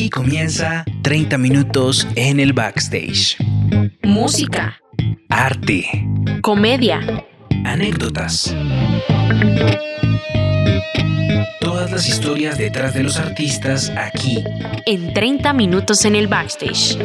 Aquí comienza 30 minutos en el backstage. Música, Arte, comedia, anécdotas. Todas las historias detrás de los artistas aquí. en 30 minutos en el backstage.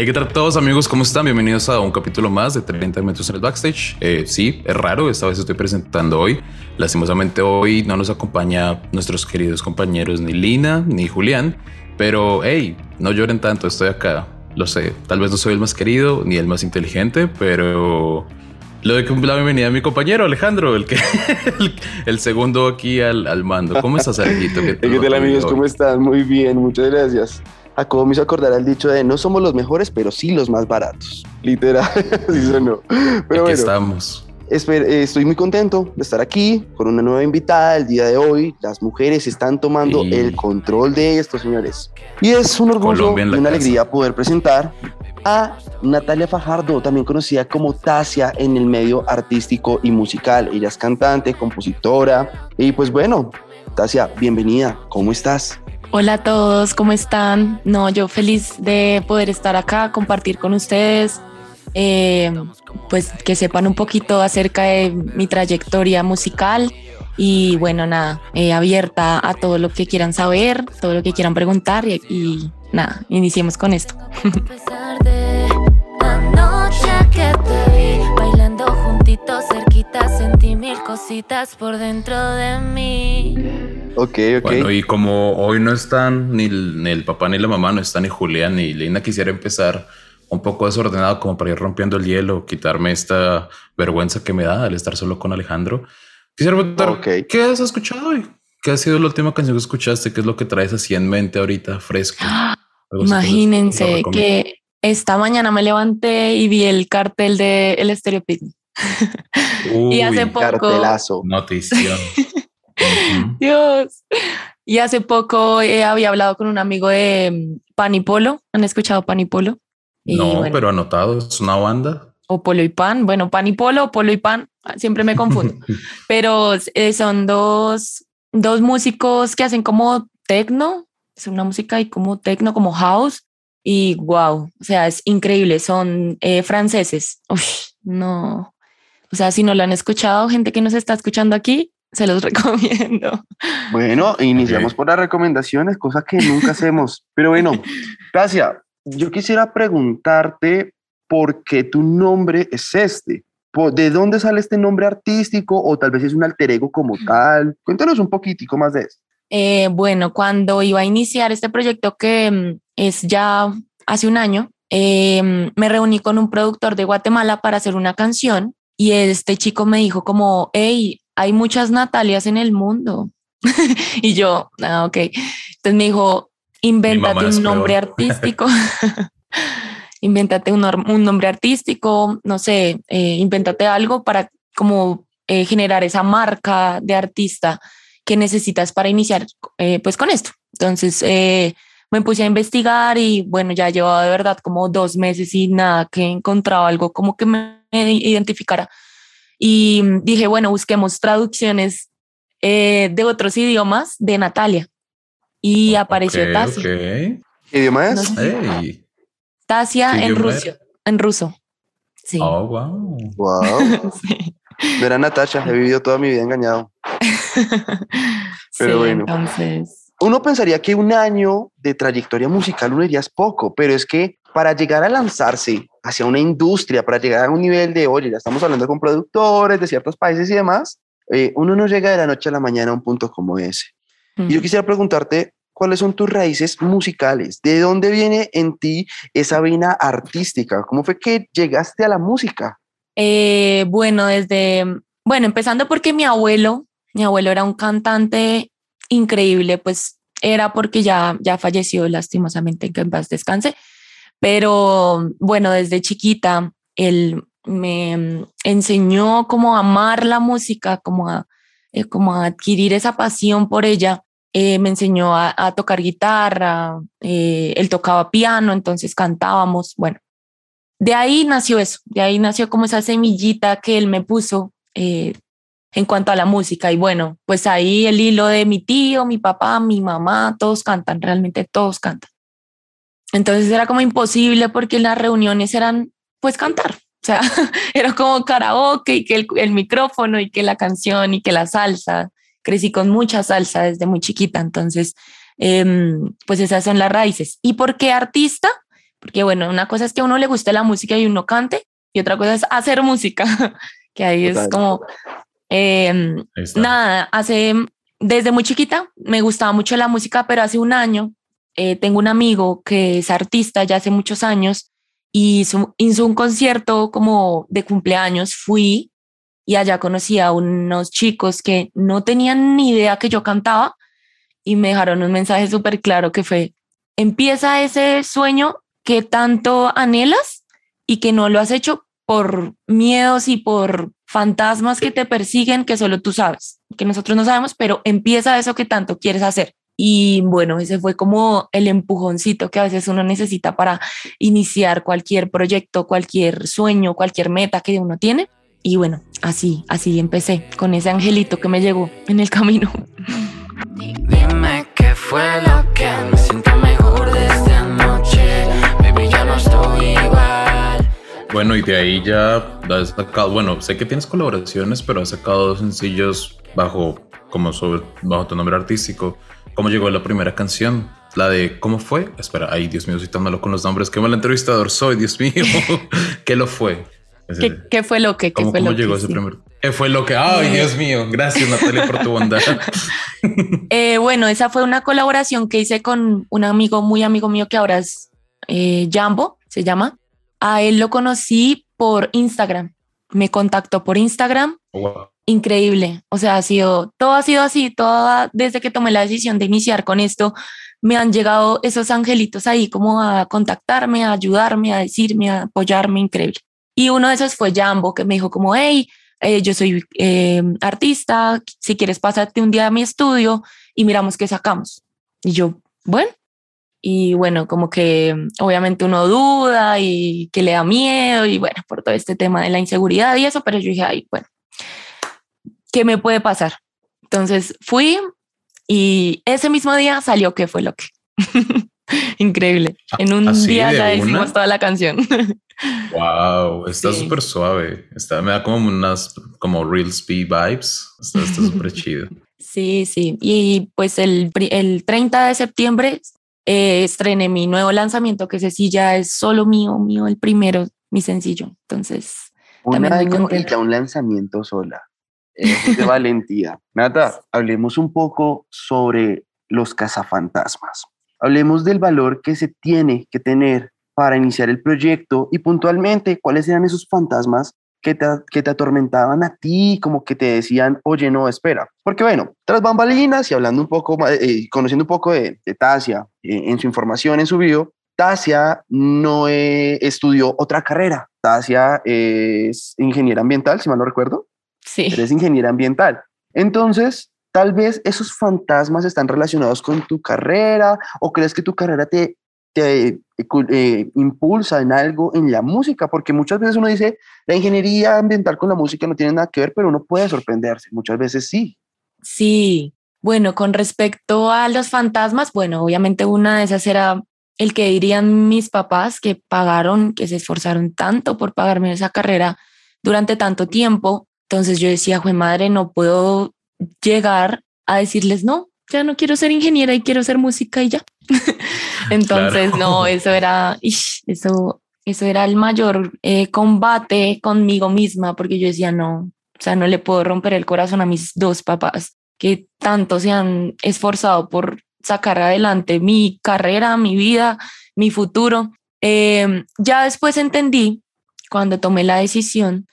Hey, ¿qué tal todos amigos? ¿Cómo están? Bienvenidos a un capítulo más de 30 minutos en el backstage. Eh, sí, es raro, esta vez estoy presentando hoy. Lastimosamente hoy no nos acompaña nuestros queridos compañeros ni Lina ni Julián, pero hey, no lloren tanto, estoy acá. Lo sé, tal vez no soy el más querido ni el más inteligente, pero lo de la bienvenida a mi compañero Alejandro, el que el, el segundo aquí al, al mando. ¿Cómo estás, Alejito? ¿Qué tal amigos? ¿Cómo están? Muy bien, muchas gracias. Jacobo me hizo acordar al dicho de no somos los mejores, pero sí los más baratos. Literal, así sonó. Pero Aquí bueno, estamos. eh, estoy muy contento de estar aquí con una nueva invitada el día de hoy. Las mujeres están tomando Sí. el control de esto, señores. Y es un orgullo y una casa. alegría poder presentar a Natalia Fajardo, también conocida como Tasia en el medio artístico y musical. Ella es cantante, compositora y pues bueno, Tasia, bienvenida. ¿Cómo estás? Hola a todos, ¿cómo están? No, yo feliz de poder estar acá, compartir con ustedes, eh, pues que sepan un poquito acerca de mi trayectoria musical y bueno, nada, eh, abierta a todo lo que quieran saber, todo lo que quieran preguntar y, nada, iniciemos con esto. Cerquita, sentí mil cositas por dentro de mí. Ok, ok. Bueno, y como hoy no están ni el, ni el papá ni la mamá, no están ni Julián ni Lina, quisiera empezar un poco desordenado como para ir rompiendo el hielo, quitarme esta vergüenza que me da al estar solo con Alejandro. Quisiera preguntar, Ok. ¿qué has escuchado hoy? ¿Qué ha sido la última canción que escuchaste? ¿Qué es lo que traes así en mente ahorita, fresco? Que Imagínense recomiendo. que esta mañana me levanté y vi el cartel de El Estéreo Picnic. y hace poco... Cartelazo. Notición. Dios. Y hace poco eh, había hablado con un amigo de mm, Pan y Polo. ¿Han escuchado Pan y Polo? Y No, bueno, pero anotado, es una banda. O Polo y Pan. Bueno, Pan y Polo, o Polo y Pan. ah, Siempre me confundo. pero eh, son dos, dos músicos que hacen como tecno. Es una música ahí como tecno, como house. Y wow, o sea, es increíble. Son eh, franceses. Uf, no. O sea, si no lo han escuchado, gente que nos está escuchando aquí, se los recomiendo. Bueno, iniciamos Ok. por las recomendaciones, cosa que nunca hacemos. Pero bueno, Tasia, yo quisiera preguntarte por qué tu nombre es este. ¿De dónde sale este nombre artístico o tal vez es un alter ego como tal? Cuéntanos un poquitico más de eso. Eh, bueno, cuando iba a iniciar este proyecto que mm, es ya hace un año, eh, me reuní con un productor de Guatemala para hacer una canción y este chico me dijo como, hey, hay muchas Natalias en el mundo. y yo, ah, ok. Entonces me dijo, invéntate un nombre peor. artístico. invéntate un nombre artístico, no sé, eh, invéntate algo para como eh, generar esa marca de artista que necesitas para iniciar eh, pues con esto. Entonces eh, me puse a investigar y bueno, ya llevaba de verdad como dos meses y nada que encontraba algo como que me identificara. Y dije, bueno, busquemos traducciones eh, de otros idiomas de Natalia. Y apareció Ok, Tasia. ok. ¿Qué idioma es? No sé. Hey. Tasia ¿Qué en idioma ruso. En ruso. Sí. Oh, wow. Wow. Sí. No era Natasha, he vivido toda mi vida engañado. Pero Sí, bueno. Entonces, Uno pensaría que un año de trayectoria musical uno diría es poco, pero es que para llegar a lanzarse hacia una industria, para llegar a un nivel de, oye, ya estamos hablando con productores de ciertos países y demás, eh, uno no llega de la noche a la mañana a un punto como ese. Y yo quisiera preguntarte, ¿cuáles son tus raíces musicales? ¿De dónde viene en ti esa vena artística? ¿Cómo fue que llegaste a la música? Eh, bueno, desde, bueno, empezando porque mi abuelo, mi abuelo era un cantante increíble, pues era porque ya, ya falleció lastimosamente, que en paz descanse, pero bueno, desde chiquita él me enseñó cómo amar la música, como a, eh, como a adquirir esa pasión por ella. Eh, me enseñó a, tocar guitarra, eh, él tocaba piano, entonces cantábamos, bueno. De ahí nació eso, de ahí nació como esa semillita que él me puso en cuanto a la música. Y bueno, pues ahí el hilo de mi tío, mi papá, mi mamá, todos cantan, realmente todos cantan. Entonces era como imposible porque las reuniones eran pues cantar. O sea, era como karaoke y que el, el, micrófono y que la canción y que la salsa. Crecí con mucha salsa desde muy chiquita. Entonces, eh, pues esas son las raíces. ¿Y por qué artista? Porque bueno, una cosa es que a uno le guste la música y uno cante y otra cosa es hacer música, que ahí es como, eh, nada, hace, desde muy chiquita me gustaba mucho la música, pero hace un año eh, tengo un amigo que es artista ya hace muchos años y hizo, hizo un concierto como de cumpleaños, fui y allá conocí a unos chicos que no tenían ni idea que yo cantaba y me dejaron un mensaje súper claro que fue, empieza ese sueño que tanto anhelas y que no lo has hecho por miedos y por fantasmas que te persiguen que solo tú sabes, que nosotros no sabemos, pero empieza eso que tanto quieres hacer. Y bueno, ese fue como el empujoncito que a veces uno necesita para iniciar cualquier proyecto, cualquier sueño, cualquier meta que uno tiene. Y bueno, así, así empecé con ese angelito que me llegó en el camino. Dime qué fue lo que me siento mejor desde anoche. Baby, ya no estoy igual. Bueno, y de ahí ya has sacado, bueno, sé que tienes colaboraciones, pero has sacado dos sencillos bajo, como sobre, bajo tu nombre artístico. ¿Cómo llegó la primera canción? La de ¿Cómo fue? Espera, ay, Dios mío, citándolo con los nombres. Qué mal entrevistador soy, Dios mío. ¿Qué lo fue? ¿Qué, ¿Qué, fue lo que? ¿Qué ¿Cómo, fue cómo lo llegó que, ese sí. primer? ¿Qué fue lo que? Ay, Dios mío. Gracias, Natalia, por tu bondad. Eh, bueno, esa fue una colaboración que hice con un amigo, muy amigo mío que ahora es eh, Jambo, se llama. A él lo conocí por Instagram. Me contactó por Instagram. Wow. Increíble. O sea, ha sido, todo ha sido así, toda, desde que tomé la decisión de iniciar con esto, me han llegado esos angelitos ahí como a contactarme, a ayudarme, a decirme, a apoyarme, increíble. Y uno de esos fue Jambo, que me dijo como, hey, eh, yo soy eh, artista, si quieres pásate un día a mi estudio y miramos qué sacamos. Y yo, bueno, y bueno, como que obviamente uno duda y que le da miedo y bueno, por todo este tema de la inseguridad y eso, pero yo dije, ay, bueno, ¿qué me puede pasar? Entonces fui y ese mismo día salió qué fue lo que. Increíble. En un ¿Así día ya una? decimos toda la canción. Wow, está Sí. súper suave. Está, me da como unas como real speed vibes. Está súper chido. Sí, sí. Y pues el, el 30 de septiembre eh, estrené mi nuevo lanzamiento, que ese sí ya es solo mío, mío, el primero, mi sencillo. Entonces, Un También muy contenta. un lanzamiento sola. De valentía. Nata, hablemos un poco sobre los cazafantasmas. Hablemos del valor que se tiene que tener para iniciar el proyecto y puntualmente cuáles eran esos fantasmas que te, que te atormentaban a ti, como que te decían, oye, no, espera. Porque bueno, tras bambalinas y hablando un poco, eh, conociendo un poco de, de Tasia eh, en su información, en su video, Tasia no eh, estudió otra carrera. Tasia es ingeniera ambiental, si mal no recuerdo. Sí. Eres ingeniera ambiental. Entonces, tal vez esos fantasmas están relacionados con tu carrera o crees que tu carrera te, te eh, eh, impulsa en algo en la música, porque muchas veces uno dice, la ingeniería ambiental con la música no tiene nada que ver, pero uno puede sorprenderse. Muchas veces sí. Sí, bueno, con respecto a los fantasmas, bueno, obviamente una de esas era el que dirían mis papás que pagaron, que se esforzaron tanto por pagarme esa carrera durante tanto tiempo. Entonces yo decía, jue madre, no puedo llegar a decirles, no, ya no quiero ser ingeniera y quiero ser música y ya. Entonces, Claro. no, eso era, ish, eso, eso era el mayor eh, combate conmigo misma, porque yo decía, no, o sea, no le puedo romper el corazón a mis dos papás que tanto se han esforzado por sacar adelante mi carrera, mi vida, mi futuro. Eh, ya después entendí, cuando tomé la decisión,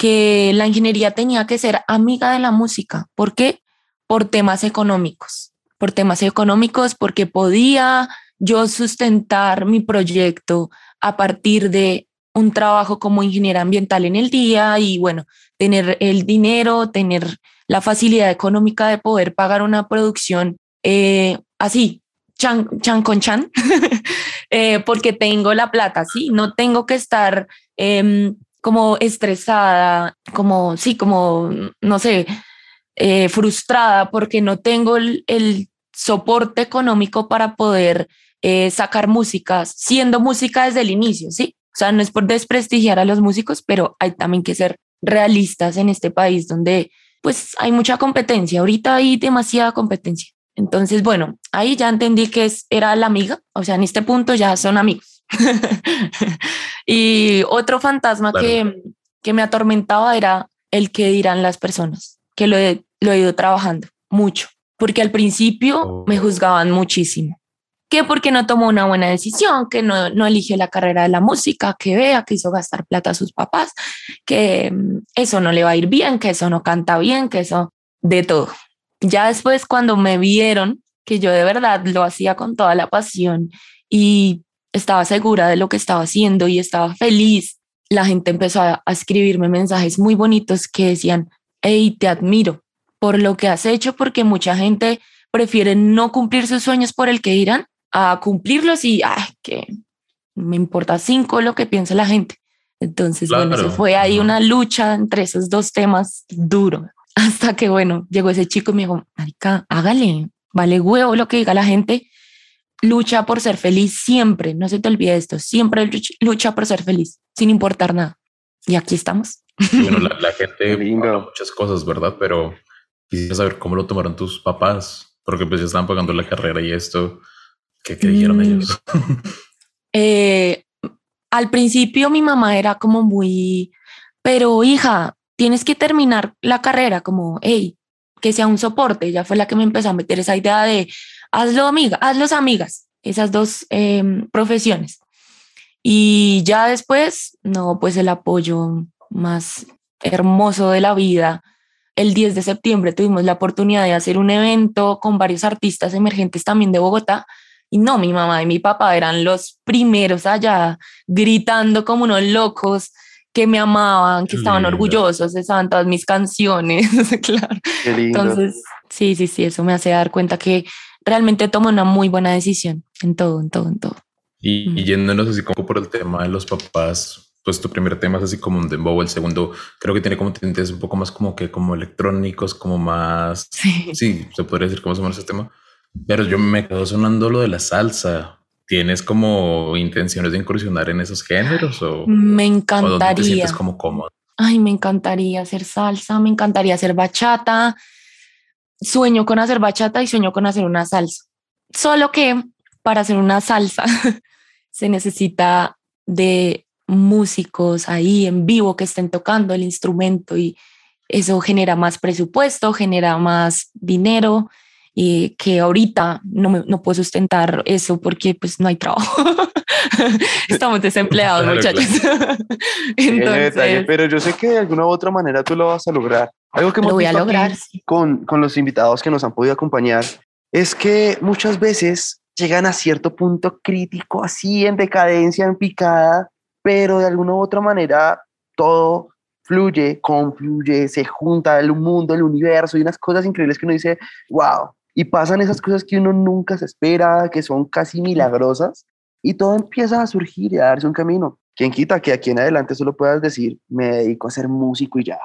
que la ingeniería tenía que ser amiga de la música. ¿Por qué? Por temas económicos. Por temas económicos, porque podía yo sustentar mi proyecto a partir de un trabajo como ingeniera ambiental en el día y bueno, tener el dinero, tener la facilidad económica de poder pagar una producción eh, así, chan, con chan, eh, porque tengo la plata, ¿sí? No tengo que estar eh, como estresada, como, sí, como, no sé, eh, frustrada porque no tengo el, soporte económico para poder eh, sacar músicas, siendo música desde el inicio, ¿sí? O sea, no es por desprestigiar a los músicos, pero hay también que ser realistas en este país donde pues hay mucha competencia. Ahorita hay demasiada competencia. Entonces, bueno, ahí ya entendí que era la amiga, o sea, en este punto ya son amigos. y otro fantasma que, que me atormentaba era el que dirán las personas, que lo he, lo he ido trabajando mucho, porque al principio me oh. juzgaban muchísimo que porque no tomó una buena decisión, que no, no eligió la carrera de la música, que vea que hizo gastar plata a sus papás, que mm, eso no le va a ir bien, que eso no canta bien, que eso de todo. Ya después cuando me vieron que yo de verdad lo hacía con toda la pasión y estaba segura de lo que estaba haciendo y estaba feliz, la gente empezó a, a escribirme mensajes muy bonitos que decían, hey, te admiro por lo que has hecho, porque mucha gente prefiere no cumplir sus sueños por el que dirán a cumplirlos y ay, que me importa cinco lo que piensa la gente. Entonces, bueno, se fue ahí una lucha entre esos dos temas duro. Hasta que, bueno, llegó ese chico y me dijo, Marica, hágale, vale huevo lo que diga la gente. Lucha por ser feliz siempre, no se te olvide esto, siempre lucha por ser feliz, sin importar nada. Y aquí estamos. bueno, la, gente muchas cosas, ¿verdad? Pero quisiera saber cómo lo tomaron tus papás, porque pues ya estaban pagando la carrera y esto. ¿Qué, dijeron mm. ellos? Eh, al principio mi mamá era como muy, pero hija, tienes que terminar la carrera, como, hey, que sea un soporte. Ella fue la que me empezó a meter esa idea de hazlo amiga, hazlos amigas, esas dos em, profesiones. Y ya después, no, pues el apoyo más hermoso de la vida. El 10 de septiembre tuvimos la oportunidad de hacer un evento con varios artistas emergentes también de Bogotá y no, mi mamá y mi papá eran los primeros allá gritando como unos locos que me amaban, que estaban orgullosos de todas mis canciones, claro. Entonces, sí, sí, sí, eso me hace dar cuenta que realmente tomo una muy buena decisión en todo, en todo, en todo. Y, y yéndonos así como por el tema de los papás, pues tu primer tema es así como un dembow, el segundo creo que tiene como tintes un poco más como que como electrónicos, como más, sí, sí se podría decir como más ese tema. Pero yo me quedo sonando lo de la salsa. ¿Tienes como intenciones de incursionar en esos géneros o me encantaría? te sientes como cómodo? Ay, me encantaría hacer salsa, me encantaría hacer bachata. Sueño con hacer bachata y sueño con hacer una salsa. Solo que para hacer una salsa se necesita de músicos ahí en vivo que estén tocando el instrumento y eso genera más presupuesto, genera más dinero y que ahorita no, no puedo sustentar eso porque pues no hay trabajo. Estamos desempleados, muchachos. Entonces, pero yo sé que de alguna u otra manera tú lo vas a lograr. Algo que lo voy a lograr con, con los invitados que nos han podido acompañar es que muchas veces llegan a cierto punto crítico, así en decadencia, en picada, pero de alguna u otra manera todo fluye, confluye, se junta el mundo, el universo y unas cosas increíbles que uno dice, wow, y pasan esas cosas que uno nunca se espera, que son casi milagrosas, y todo empieza a surgir y a darse un camino. ¿Quién quita que aquí en adelante solo puedas decir, me dedico a ser músico y ya?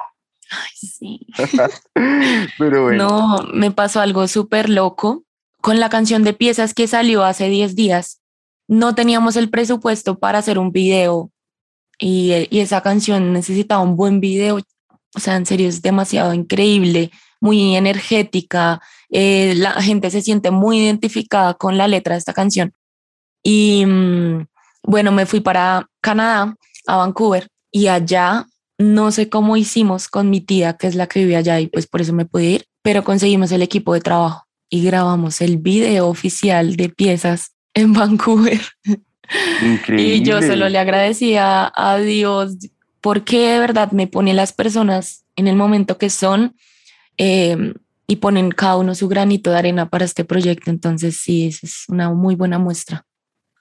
Ay, sí. Pero bueno. No, me pasó algo súper loco. Con la canción de piezas que salió hace 10 días, no teníamos el presupuesto para hacer un video y, y esa canción necesitaba un buen video. O sea, en serio, es demasiado increíble, muy energética, eh, la gente se siente muy identificada con la letra de esta canción. Y mm, bueno, me fui para Canadá, a Vancouver, y allá no sé cómo hicimos con mi tía, que es la que vive allá, y pues por eso me pude ir, pero conseguimos el equipo de trabajo y grabamos el video oficial de piezas en Vancouver. y yo solo le agradecía a Dios porque de verdad me pone las personas en el momento que son. Eh, y ponen cada uno su granito de arena para este proyecto. Entonces, sí, es una muy buena muestra.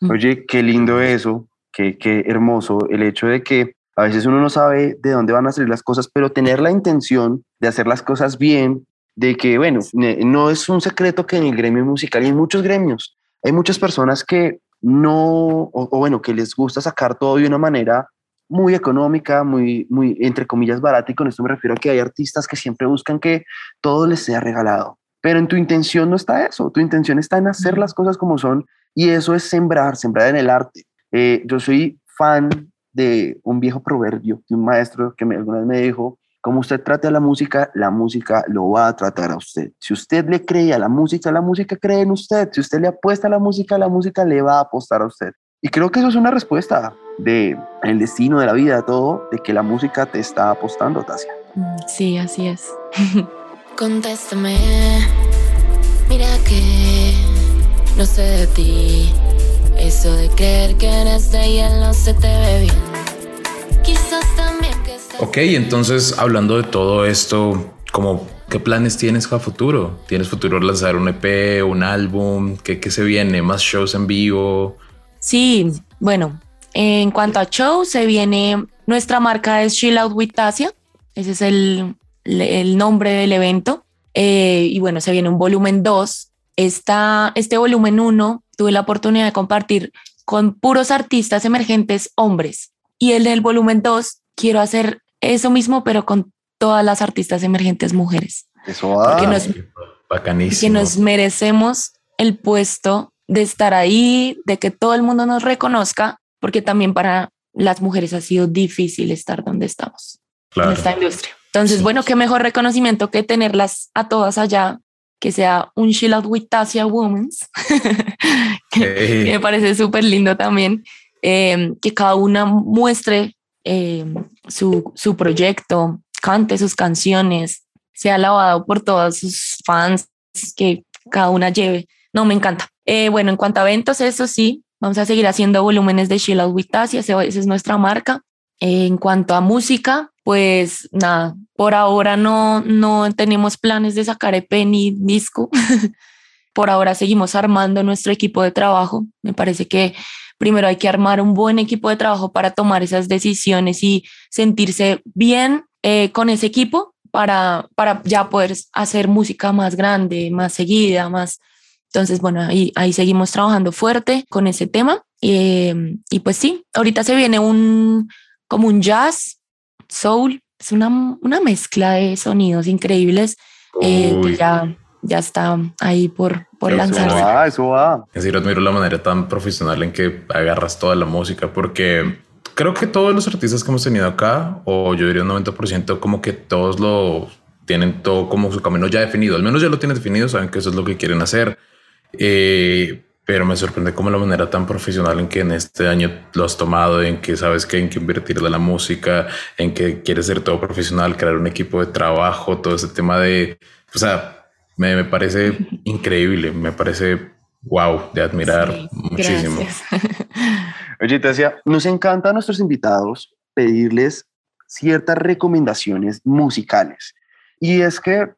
Mm. Oye, qué lindo eso, qué, qué hermoso el hecho de que a veces uno no sabe de dónde van a salir las cosas, pero tener la intención de hacer las cosas bien, de que, bueno, no es un secreto que en el gremio musical y en muchos gremios hay muchas personas que no, o, bueno, que les gusta sacar todo de una manera muy económica, muy, muy, entre comillas, barata, y con esto me refiero a que hay artistas que siempre buscan que todo les sea regalado. Pero en tu intención no está eso, tu intención está en hacer las cosas como son, y eso es sembrar, sembrar en el arte. Eh, yo soy fan de un viejo proverbio de un maestro que me, alguna vez me dijo, como usted trate a la música, la música lo va a tratar a usted. Si usted le cree a la música, la música cree en usted. Si usted le apuesta a la música, la música le va a apostar a usted. Y creo que eso es una respuesta de el destino de la vida, todo, de que la música te está apostando, Tasia. Mm, Sí, así es. Contéstame, mira que no sé de ti. Eso de creer que eres de no se te ve bien. Quizás también que Ok, entonces hablando de todo esto, como qué planes tienes a futuro? ¿Tienes futuro lanzar un EP, un álbum? ¿Qué, qué se viene? ¿Más shows en vivo? Sí, bueno, en cuanto a show, se viene, nuestra marca es Chill Out with Tasia, ese es el, el nombre del evento, Eh, y bueno, se viene un volumen 2. Esta, este volumen 1 tuve la oportunidad de compartir con puros artistas emergentes hombres, y el del volumen 2 quiero hacer eso mismo, pero con todas las artistas emergentes mujeres, Eso va. Nos- que nos merecemos el puesto de estar ahí, de que todo el mundo nos reconozca, porque también para las mujeres ha sido difícil estar donde estamos Claro. en esta industria. Entonces, Sí. bueno, qué mejor reconocimiento que tenerlas a todas allá, que sea un Chill Out with Tasia Women's, que Ey, me parece súper lindo también, eh, que cada una muestre eh, su, su proyecto, cante sus canciones, sea alabado por todos sus fans, que cada una lleve. No, me encanta. Eh, bueno, en cuanto a eventos, eso sí, vamos a seguir haciendo volúmenes de Chill Out with Tasia, ese- esa es nuestra marca. Eh, en cuanto a música, pues nada, por ahora no, no tenemos planes de sacar EP ni disco. por ahora seguimos armando nuestro equipo de trabajo. Me parece que primero hay que armar un buen equipo de trabajo para tomar esas decisiones y sentirse bien eh, con ese equipo para, para ya poder hacer música más grande, más seguida, más... Entonces, bueno, ahí, ahí seguimos trabajando fuerte con ese tema. Eh, y pues sí, ahorita se viene un como un jazz, soul, es una, una mezcla de sonidos increíbles eh, que ya, ya está ahí por, por Eso Eso lanzarse. va, eso va. Es decir, admiro la manera tan profesional en que agarras toda la música, porque creo que todos los artistas que hemos tenido acá, o yo diría un 90%, como que todos lo tienen todo como su camino ya definido. Al menos ya lo tienen definido, saben que eso es lo que quieren hacer. Eh, pero me sorprende como la manera tan profesional en que en este año lo has tomado, en que sabes que hay que invertir de la música, en que quieres ser todo profesional, crear un equipo de trabajo, todo ese tema de, o sea, me, me parece increíble, me parece wow, de admirar Sí, muchísimo. gracias. Oye, te decía, nos encanta a nuestros invitados pedirles ciertas recomendaciones musicales. Y es que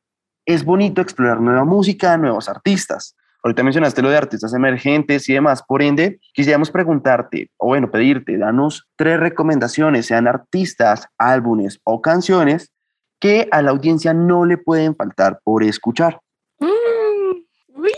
es bonito explorar nueva música, nuevos artistas. Ahorita mencionaste lo de artistas emergentes y demás. Por ende, quisiéramos preguntarte, o bueno, pedirte, danos tres recomendaciones, sean artistas, álbumes o canciones, que a la audiencia no le pueden faltar por escuchar. Mm, uy,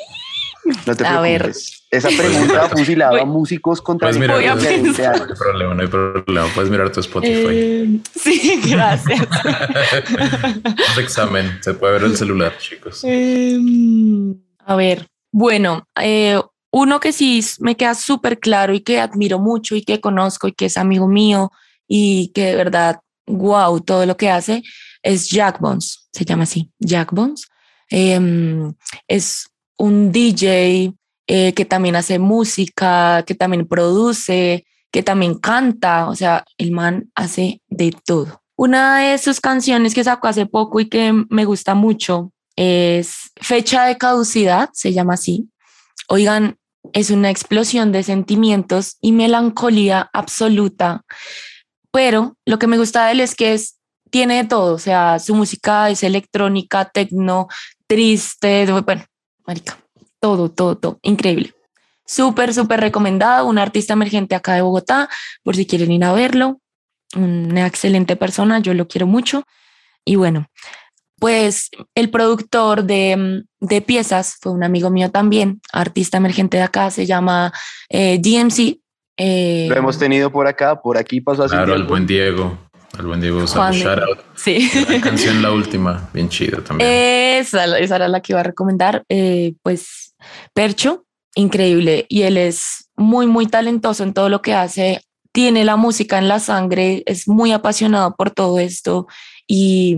No te A ver. Esa pregunta fusilaba Voy- a músicos contra Puedes mirar, Voy a tu- de 20 pensar. no hay problema, no hay problema. Puedes mirar tu Spotify. eh, sí, gracias. Examen, se puede ver el celular, chicos. Em, a ver, bueno, eh, uno que sí me queda súper claro y que admiro mucho y que conozco y que es amigo mío y que de verdad, wow, todo lo que hace es Jack Bones, se llama así, Jack Bones. Em, es un DJ eh, que también hace música, que también produce, que también canta, o sea, el man hace de todo. Una de sus canciones que sacó hace poco y que me gusta mucho es Fecha de Caducidad, se llama así. Oigan, es una explosión de sentimientos y melancolía absoluta, pero lo que me gusta de él es que es, tiene todo, o sea, su música es electrónica, tecno, triste, bueno, marica, todo, todo, todo, increíble. Súper, súper recomendado, un artista emergente acá de Bogotá, por si quieren ir a verlo, una excelente persona, yo lo quiero mucho. Y bueno, pues el productor de, mm, de piezas fue un amigo mío también, artista emergente de acá, se llama eh, DMC. Eh, Lo hemos tenido por acá, por aquí pasó así. Claro, el buen Diego. El buen Diego Juan shout out. Sí. La canción La Última, bien chido también. Esa, esa era la que iba a recomendar. Eh, pues Percho, increíble. Y él es muy, muy talentoso en todo lo que hace. Tiene la música en la sangre, es muy apasionado por todo esto. Y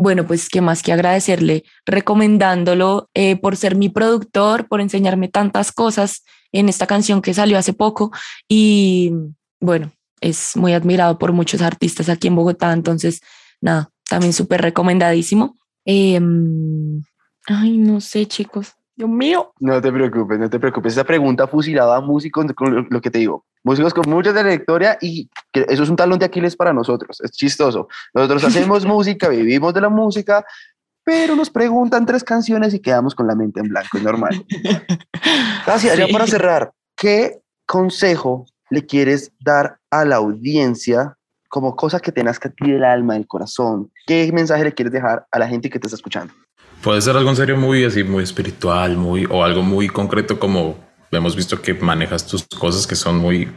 bueno, pues qué más que agradecerle recomendándolo eh, por ser mi productor, por enseñarme tantas cosas en esta canción que salió hace poco. Y bueno, es muy admirado por muchos artistas aquí en Bogotá. Entonces, nada, también súper recomendadísimo. Em, ay, no sé, chicos. Dios mío. No te preocupes, no te preocupes. Esa pregunta fusilada a músicos, con lo, lo que te digo, músicos con mucha trayectoria y que eso es un talón de Aquiles para nosotros. Es chistoso. Nosotros hacemos música, vivimos de la música, pero nos preguntan tres canciones y quedamos con la mente en blanco, es normal. Gracias, ya Sí. para cerrar, ¿qué consejo le quieres dar a la audiencia como cosa que te nazca a ti del alma, del corazón? ¿Qué mensaje le quieres dejar a la gente que te está escuchando? Puede ser algo en serio muy así, muy espiritual, muy o algo muy concreto como hemos visto que manejas tus cosas que son muy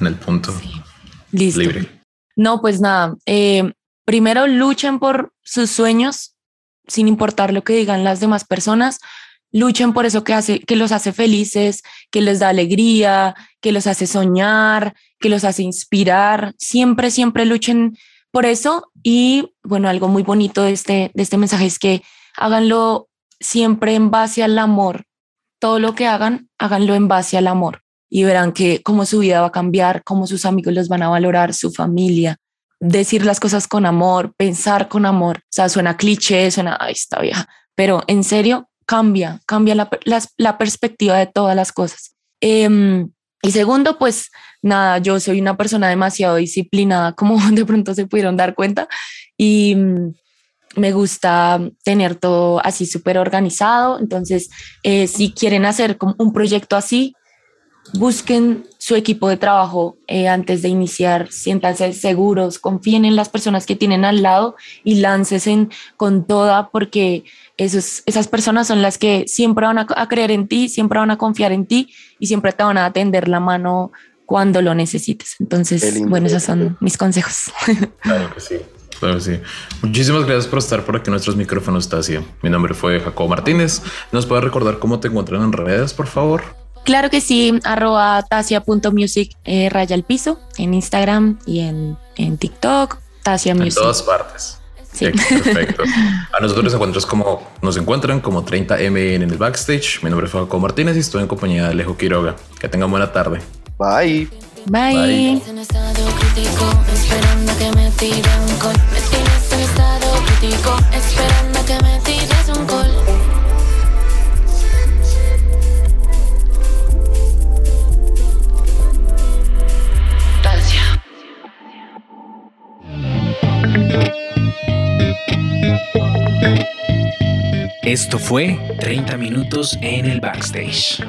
en el punto Listo. libre. No, pues nada. eh, primero luchen por sus sueños, sin importar lo que digan las demás personas. Luchen por eso que hace, que los hace felices, que les da alegría, que los hace soñar, que los hace inspirar. Siempre, siempre luchen por eso. Y bueno, algo muy bonito de este, de este mensaje es que háganlo siempre en base al amor. Todo lo que hagan, háganlo en base al amor y verán que cómo su vida va a cambiar, cómo sus amigos los van a valorar, su familia, decir las cosas con amor, pensar con amor. O sea, suena cliché, suena, ay, está vieja, pero en serio, cambia, cambia la, la perspectiva de todas las cosas. Em, y segundo, pues nada, yo soy una persona demasiado disciplinada, como de pronto se pudieron dar cuenta, y mm, me gusta tener todo así súper organizado. Entonces, eh, si quieren hacer como un proyecto así, busquen su equipo de trabajo eh, antes de iniciar, siéntanse seguros, confíen en las personas que tienen al lado y láncesen con toda porque esos, esas personas son las que siempre van a, a creer en ti, siempre van a confiar en ti y siempre te van a tender la mano cuando lo necesites. Entonces, bueno, esos son mis consejos. Claro que sí. Claro sí. Muchísimas gracias por estar por aquí en nuestros micrófonos, Tasia. Mi nombre fue Jacobo Martínez. ¿Nos puedes recordar cómo te encuentran en redes, por favor? Claro que sí, arroba tasia.music eh, raya al piso en Instagram y en, en TikTok, Tasia En Music. todas partes. Sí. Perfecto. A nosotros nos encuentras como nos encuentran como 30M en el backstage. Mi nombre fue Jacobo Martínez y estoy en compañía de Alejo Quiroga. Que tengan buena tarde. Bye. Bye. Bye. En estado crítico, esperando que me tiren un gol. Me tienes en estado crítico, esperando que me tires un gol. Esto fue 30 minutos en el backstage.